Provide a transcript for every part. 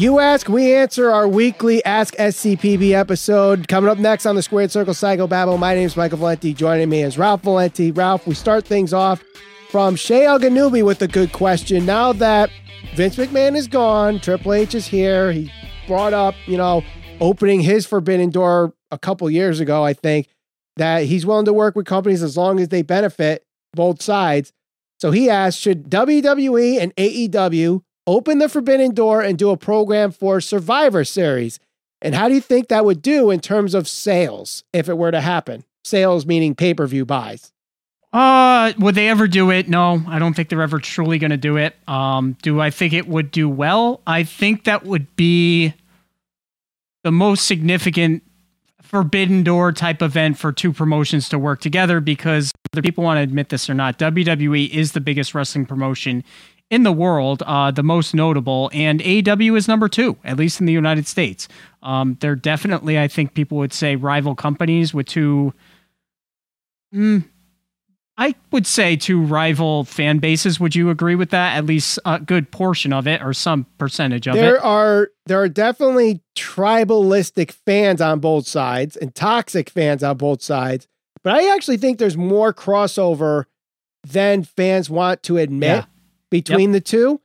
You ask, we answer our weekly Ask SCPB episode. Coming up next on the Squared Circle Psycho Babble, my name is Michael Valenti. Joining me is Ralph Valenti. Ralph, we start things off from Shea Elganubi with a good question. Now that Vince McMahon is gone, Triple H is here. He brought up, you know, opening his Forbidden Door a couple years ago, I think, that he's willing to work with companies as long as they benefit both sides. So he asked, should WWE and AEW open the Forbidden Door and do a program for Survivor Series? And how do you think that would do in terms of sales if it were to happen? Sales meaning pay per view buys. Uh, would they ever do it? No, I don't think they're ever truly going to do it. Um, do I think it would do well? I think that would be the most significant forbidden door type event for two promotions to work together because whether people want to admit this or not, WWE is the biggest wrestling promotion in the world, uh, the most notable, and AEW is number two, at least in the United States. Um, they're definitely, I think people would say, rival companies with two. Mm, I would say two rival fan bases. Would you agree with that? At least a good portion of it, or some percentage of there it. There are there are definitely tribalistic fans on both sides and toxic fans on both sides. But I actually think there's more crossover than fans want to admit yeah. Between yep. the two.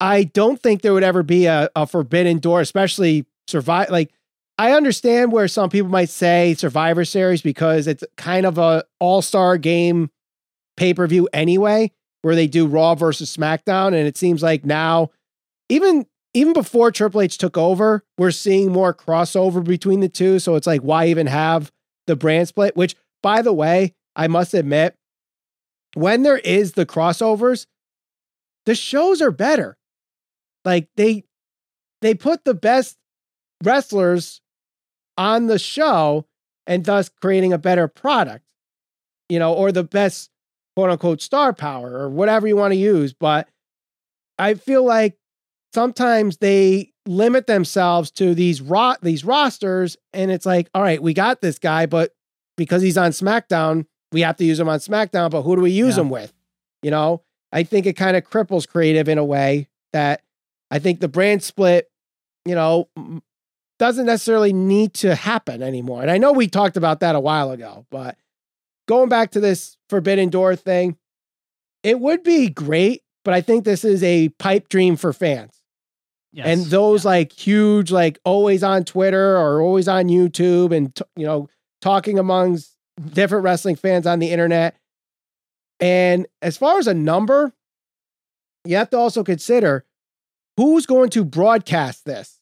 I don't think there would ever be a, a forbidden door, especially survive. Like I understand where some people might say Survivor Series because it's kind of a all star game pay per view anyway, where they do Raw versus SmackDown, and it seems like now, even even before Triple H took over, we're seeing more crossover between the two. So it's like, why even have the brand split? Which, by the way, I must admit, when there is the crossovers, the shows are better. Like they they put the best wrestlers on the show and thus creating a better product, you know, or the best quote unquote star power or whatever you want to use. But I feel like sometimes they limit themselves to these ro- these rosters, and it's like, all right, we got this guy, but because he's on SmackDown, we have to use him on SmackDown. But who do we use yeah. him with? You know, I think it kind of cripples creative in a way that I think the brand split, you know, doesn't necessarily need to happen anymore. And I know we talked about that a while ago, but going back to this Forbidden Door thing, it would be great, but I think this is a pipe dream for fans. Yes, and those yeah. like huge, like always on Twitter or always on YouTube and, you know, talking amongst different wrestling fans on the internet. And as far as a number, you have to also consider who's going to broadcast this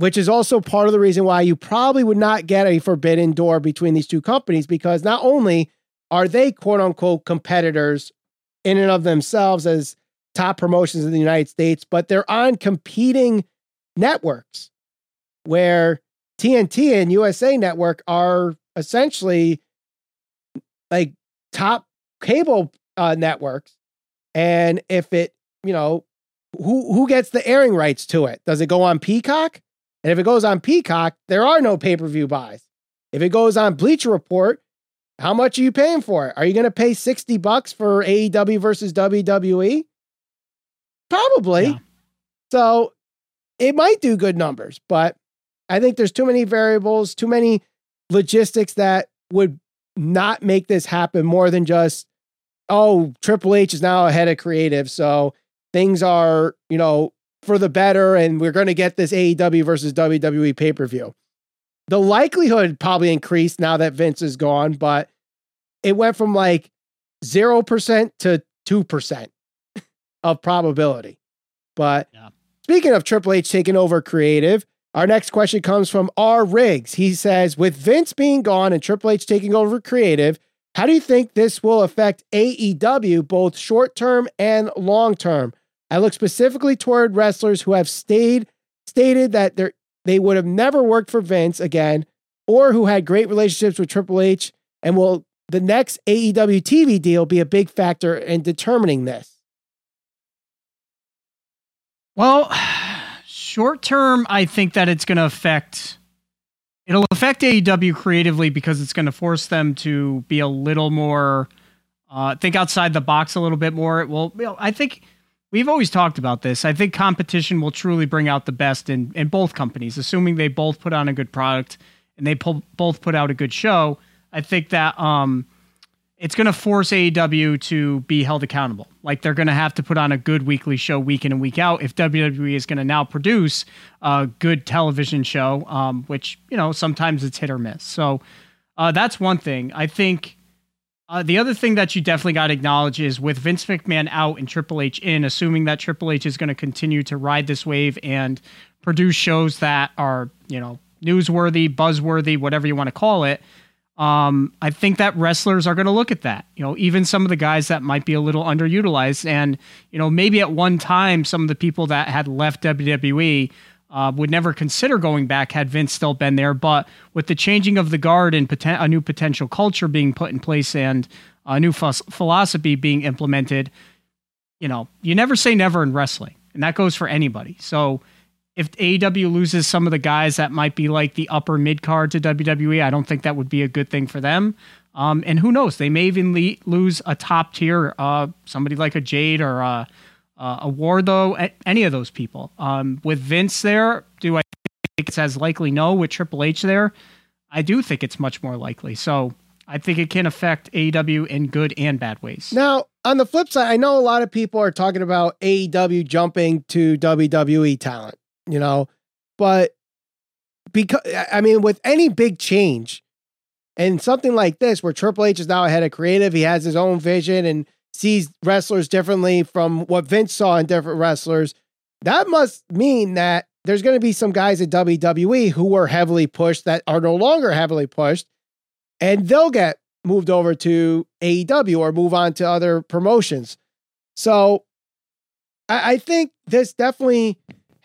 which is also part of the reason why you probably would not get a forbidden door between these two companies because not only are they quote unquote competitors in and of themselves as top promotions in the United States, but they're on competing networks where TNT and USA Network are essentially like top cable uh, networks. And if it, you know, who who gets the airing rights to it? Does it go on Peacock? And if it goes on Peacock, there are no pay per view buys. If it goes on Bleacher Report, how much are you paying for it? Are you going to pay 60 bucks for AEW versus WWE? Probably. Yeah. So it might do good numbers, but I think there's too many variables, too many logistics that would not make this happen more than just, oh, Triple H is now ahead of creative. So things are, you know, for the better, and we're going to get this AEW versus WWE pay per view. The likelihood probably increased now that Vince is gone, but it went from like 0% to 2% of probability. But yeah. speaking of Triple H taking over creative, our next question comes from R. Riggs. He says, with Vince being gone and Triple H taking over creative, how do you think this will affect AEW both short term and long term? I look specifically toward wrestlers who have stayed stated that they they would have never worked for Vince again, or who had great relationships with Triple H, and will the next AEW TV deal be a big factor in determining this? Well, short term, I think that it's going to affect. It'll affect AEW creatively because it's going to force them to be a little more, uh, think outside the box a little bit more. It will. I think we've always talked about this. I think competition will truly bring out the best in, in both companies, assuming they both put on a good product and they pull, both put out a good show. I think that um, it's going to force AEW to be held accountable. Like they're going to have to put on a good weekly show week in and week out if WWE is going to now produce a good television show, um, which, you know, sometimes it's hit or miss. So uh, that's one thing. I think uh, the other thing that you definitely got to acknowledge is with Vince McMahon out and Triple H in, assuming that Triple H is going to continue to ride this wave and produce shows that are, you know, newsworthy, buzzworthy, whatever you want to call it. Um, I think that wrestlers are going to look at that. You know, even some of the guys that might be a little underutilized, and you know, maybe at one time some of the people that had left WWE uh, would never consider going back had Vince still been there. But with the changing of the guard and poten- a new potential culture being put in place and a new f- philosophy being implemented, you know, you never say never in wrestling, and that goes for anybody. So if AEW loses some of the guys that might be like the upper mid card to WWE, I don't think that would be a good thing for them. Um, and who knows? They may even le- lose a top tier, uh, somebody like a Jade or a, a Wardlow, any of those people. Um, with Vince there, do I think it's as likely? No. With Triple H there, I do think it's much more likely. So I think it can affect AEW in good and bad ways. Now, on the flip side, I know a lot of people are talking about AEW jumping to WWE talent you know, but because I mean, with any big change and something like this, where Triple H is now ahead of creative, he has his own vision and sees wrestlers differently from what Vince saw in different wrestlers. That must mean that there's going to be some guys at WWE who were heavily pushed that are no longer heavily pushed, and they'll get moved over to AEW or move on to other promotions. So I, I think this definitely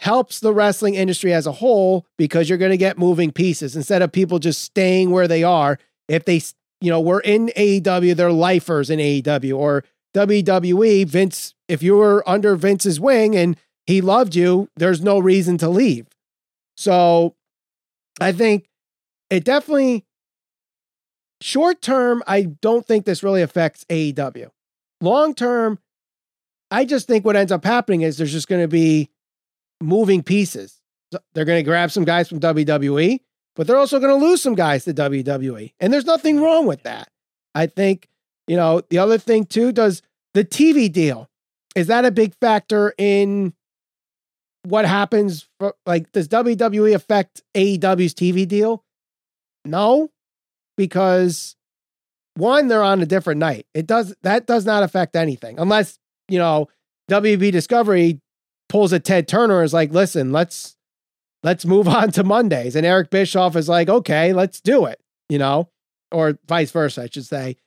helps the wrestling industry as a whole because you're going to get moving pieces instead of people just staying where they are. If they, you know, we're in AEW, they're lifers in AEW or WWE. Vince, if you were under Vince's wing and he loved you, there's no reason to leave. So I think it definitely, short term, I don't think this really affects AEW. Long term, I just think what ends up happening is there's just going to be moving pieces. They're going to grab some guys from WWE, but they're also going to lose some guys to WWE. And there's nothing wrong with that. I think, you know, the other thing too, does the TV deal, is that a big factor in what happens? For, like, does WWE affect AEW's TV deal? No, because one, they're on a different night. It does, that does not affect anything unless, you know, WB Discovery pulls a Ted Turner is like, listen, let's let's move on to Mondays. And Eric Bischoff is like, okay, let's do it, you know, or vice versa, I should say.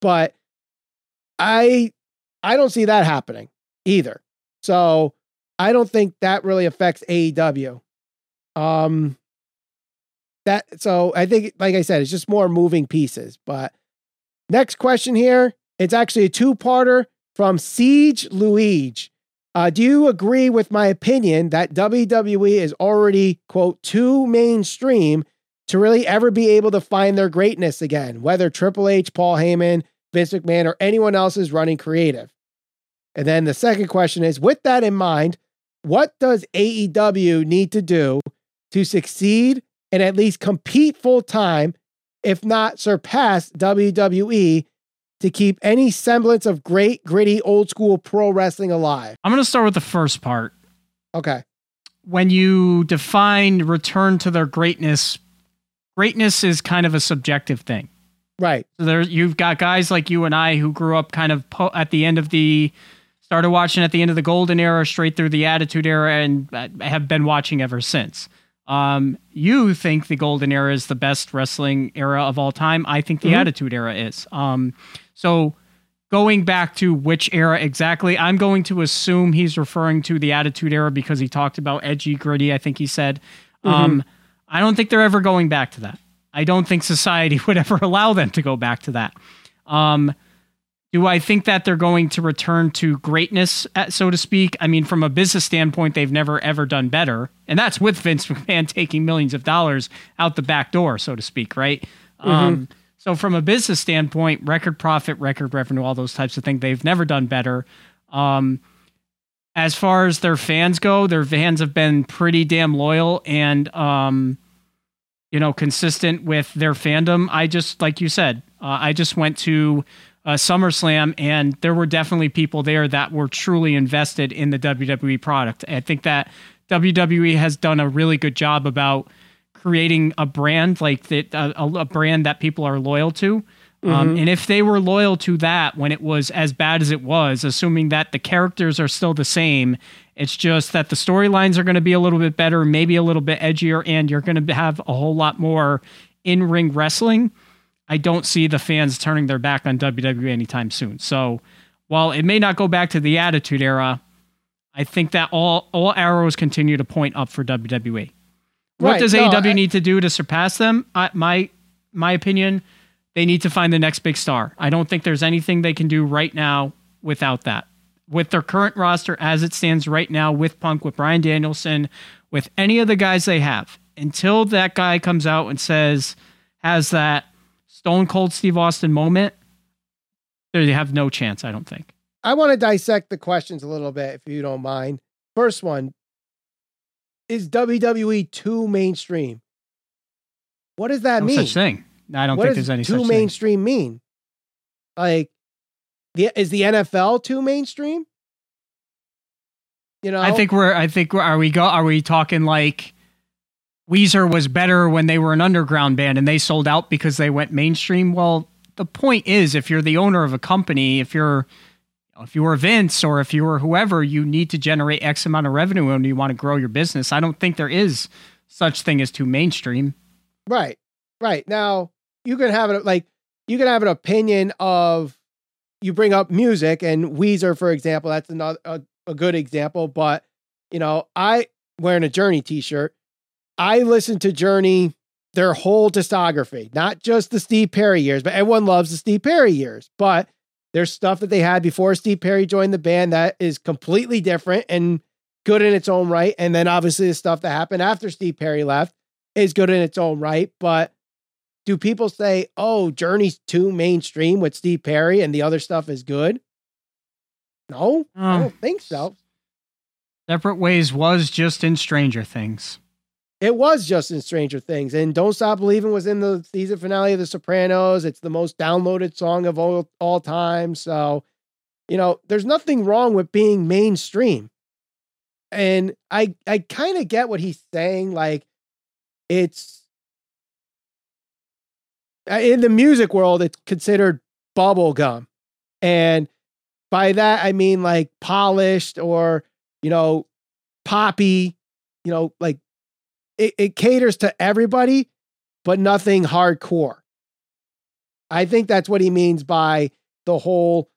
But I I don't see that happening either. So I don't think that really affects AEW. Um that so I think like I said, it's just more moving pieces. But next question here, it's actually a two-parter from Siege Luigi. Uh, do you agree with my opinion that WWE is already, quote, too mainstream to really ever be able to find their greatness again, whether Triple H, Paul Heyman, Vince McMahon, or anyone else is running creative? And then the second question is with that in mind, what does AEW need to do to succeed and at least compete full time, if not surpass WWE to keep any semblance of great, gritty, old school pro wrestling alive? I'm going to start with the first part. Okay. When you define return to their greatness, greatness is kind of a subjective thing. Right. So there, you've got guys like you and I who grew up kind of po- at the end of the, started watching at the end of the golden era, straight through the attitude era, and have been watching ever since. Um, you think the golden era is the best wrestling era of all time. I think the mm-hmm. attitude era is. Um, so going back to which era exactly, I'm going to assume he's referring to the Attitude Era because he talked about edgy, gritty. I think he said. Mm-hmm. Um, I don't think they're ever going back to that. I don't think society would ever allow them to go back to that. Um, do I think that they're going to return to greatness, uh, so to speak? I mean, from a business standpoint, they've never ever done better, and that's with Vince McMahon taking millions of dollars out the back door, so to speak, right? Mm-hmm. Um, so from a business standpoint, record profit, record revenue, all those types of things, they've never done better. Um, as far as their fans go, their fans have been pretty damn loyal and um, you know, consistent with their fandom. I just like you said, uh, I just went to uh, SummerSlam, and there were definitely people there that were truly invested in the WWE product. I think that WWE has done a really good job about creating a brand like that, a, a brand that people are loyal to. Um, mm-hmm. and if they were loyal to that when it was as bad as it was, assuming that the characters are still the same, it's just that the storylines are going to be a little bit better, maybe a little bit edgier, and you're going to have a whole lot more in ring wrestling. I don't see the fans turning their back on WWE anytime soon. So while it may not go back to the Attitude Era, I think that all all arrows continue to point up for WWE. What right, does no, AEW need to do to surpass them? I, my my opinion they need to find the next big star. I don't think there's anything they can do right now without that. With their current roster as it stands right now, with Punk, with Bryan Danielson, with any of the guys they have, until that guy comes out and says, has that Stone Cold Steve Austin moment, they have no chance, I don't think. I want to dissect the questions a little bit, if you don't mind. First one Is WWE too mainstream? What does that no mean? Such thing. I don't what think there's any too mainstream thing. mean. Like, the is the NFL too mainstream? You know, I think we're. I think we're, are we go? Are we talking like Weezer was better when they were an underground band and they sold out because they went mainstream? Well, the point is, if you're the owner of a company, if you're if you were Vince or if you were whoever, you need to generate X amount of revenue and you want to grow your business. I don't think there is such thing as too mainstream. Right. Right. Now, you can have it like you can have an opinion of you bring up music and Weezer, for example, that's another a, a good example. But you know, I wearing a Journey T-shirt. I listen to Journey their whole discography, not just the Steve Perry years, but everyone loves the Steve Perry years. But there's stuff that they had before Steve Perry joined the band that is completely different and good in its own right. And then obviously the stuff that happened after Steve Perry left is good in its own right. But do people say, oh, Journey's too mainstream with Steve Perry and the other stuff is good? No, uh, I don't think so. Separate Ways was just in Stranger Things. It was just in Stranger Things. And Don't Stop Believing was in the season finale of The Sopranos. It's the most downloaded song of all, all time. So, you know, there's nothing wrong with being mainstream. And I I kind of get what he's saying. Like, it's in the music world, it's considered bubble gum. And by that, I mean like polished or, you know, poppy, you know, like it, it caters to everybody, but nothing hardcore. I think that's what he means by the whole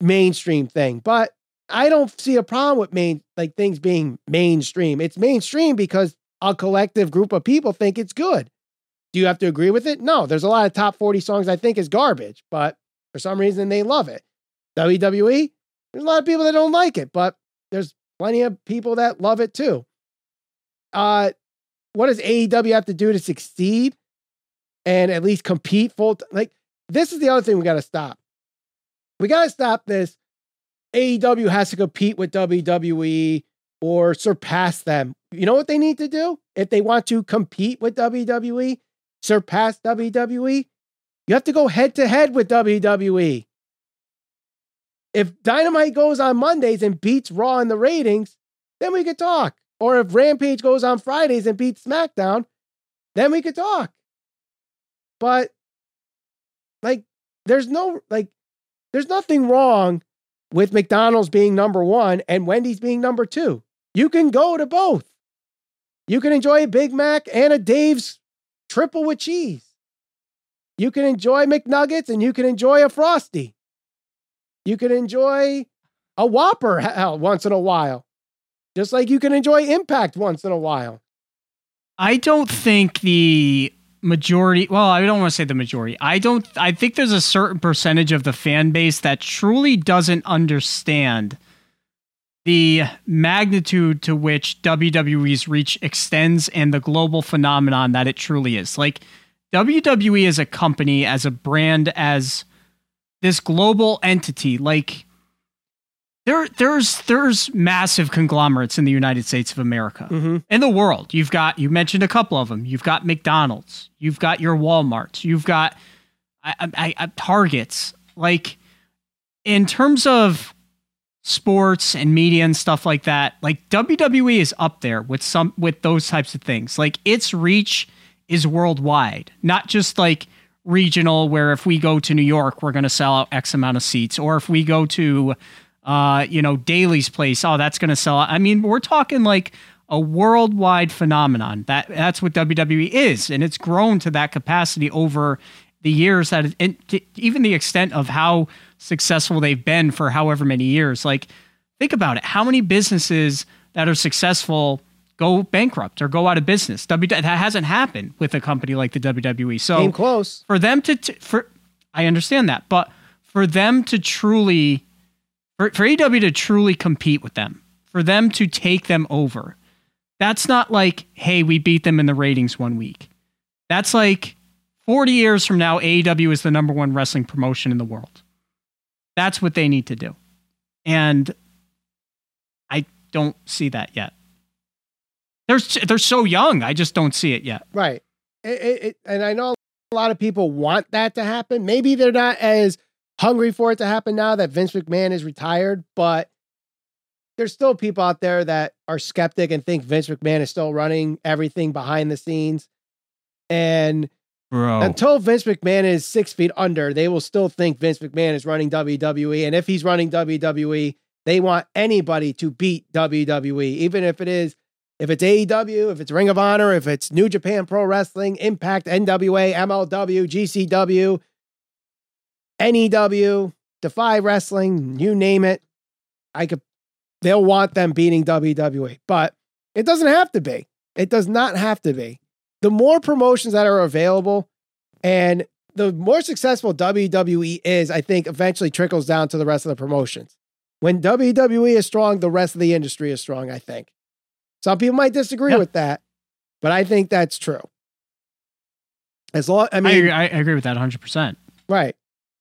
mainstream thing. But I don't see a problem with main like things being mainstream. It's mainstream because a collective group of people think it's good. Do you have to agree with it? No, there's a lot of top 40 songs I think is garbage, but for some reason they love it. WWE, there's a lot of people that don't like it, but there's plenty of people that love it too. Uh, what does AEW have to do to succeed and at least compete full? T- like, this is the other thing we got to stop. We got to stop this. AEW has to compete with WWE or surpass them. You know what they need to do if they want to compete with WWE? surpass WWE, you have to go head to head with WWE. If Dynamite goes on Mondays and beats Raw in the ratings, then we could talk. Or if Rampage goes on Fridays and beats SmackDown, then we could talk. But like there's no like there's nothing wrong with McDonald's being number 1 and Wendy's being number 2. You can go to both. You can enjoy a Big Mac and a Dave's triple with cheese. You can enjoy McNuggets and you can enjoy a Frosty. You can enjoy a Whopper hell, once in a while, just like you can enjoy Impact once in a while. I don't think the majority well i don't want to say the majority i don't i think there's a certain percentage of the fan base that truly doesn't understand the magnitude to which WWE's reach extends and the global phenomenon that it truly is. Like WWE as a company, as a brand, as this global entity, like there there's there's massive conglomerates in the United States of America. Mm-hmm. In the world, you've got you mentioned a couple of them. You've got McDonald's, you've got your Walmarts, you've got I, I, I, Targets. Like in terms of sports and media and stuff like that, like WWE is up there with some with those types of things. Like its reach is worldwide, not just like regional where if we go to New York, we're going to sell out X amount of seats or if we go to uh, you know, Daily's place. Oh, that's going to sell. I mean, we're talking like a worldwide phenomenon. That that's what WWE is, and it's grown to that capacity over the years. That it, even the extent of how successful they've been for however many years. Like, think about it. How many businesses that are successful go bankrupt or go out of business? W that hasn't happened with a company like the WWE. So Came close. for them to t- for I understand that, but for them to truly for, for AEW to truly compete with them, for them to take them over, that's not like, hey, we beat them in the ratings one week. That's like 40 years from now, AEW is the number one wrestling promotion in the world. That's what they need to do. And I don't see that yet. They're, they're so young. I just don't see it yet. Right. It, it, and I know a lot of people want that to happen. Maybe they're not as hungry for it to happen now that Vince McMahon is retired, but there's still people out there that are skeptic and think Vince McMahon is still running everything behind the scenes. And Bro. until Vince McMahon is six feet under, they will still think Vince McMahon is running WWE. And if he's running WWE, they want anybody to beat WWE, even if it is if it's AEW, if it's Ring of Honor, if it's New Japan Pro Wrestling, Impact, NWA, MLW, GCW, NEW, Defy Wrestling, you name it. I could they'll want them beating WWE, but it doesn't have to be. It does not have to be. The more promotions that are available and the more successful WWE is, I think eventually trickles down to the rest of the promotions. When WWE is strong, the rest of the industry is strong, I think. Some people might disagree Yeah. with that, but I think that's true. As long, I mean, I, I agree with that 100%. right.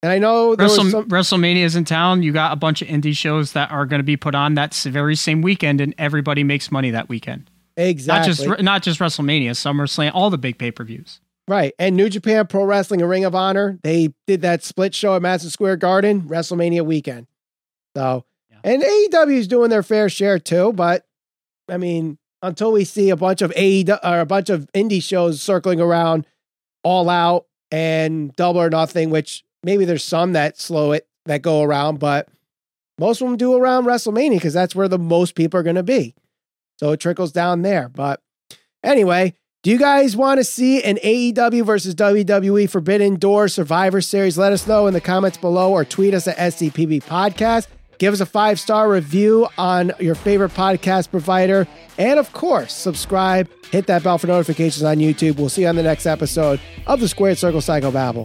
And I know Wrestle, some, WrestleMania is in town. You got a bunch of indie shows that are going to be put on that very same weekend, and everybody makes money that weekend. exactly Not just not just WrestleMania, SummerSlam, all the big pay per views. right. And New Japan Pro Wrestling and Ring of Honor, they did that split show at Madison Square Garden, WrestleMania weekend. So, Yeah. and AEW is doing their fair share too. But I mean, until we see a bunch of AEW or a bunch of indie shows circling around, All Out and Double or Nothing, which maybe there's some that slow it that go around, but most of them do around WrestleMania because that's where the most people are going to be. So it trickles down there. But anyway, do you guys want to see an AEW versus WWE Forbidden Door Survivor Series? Let us know in the comments below or tweet us at SCPB Podcast. Give us a five star review on your favorite podcast provider. And of course, subscribe, hit that bell for notifications on YouTube. We'll see you on the next episode of the Squared Circle Psycho Babble.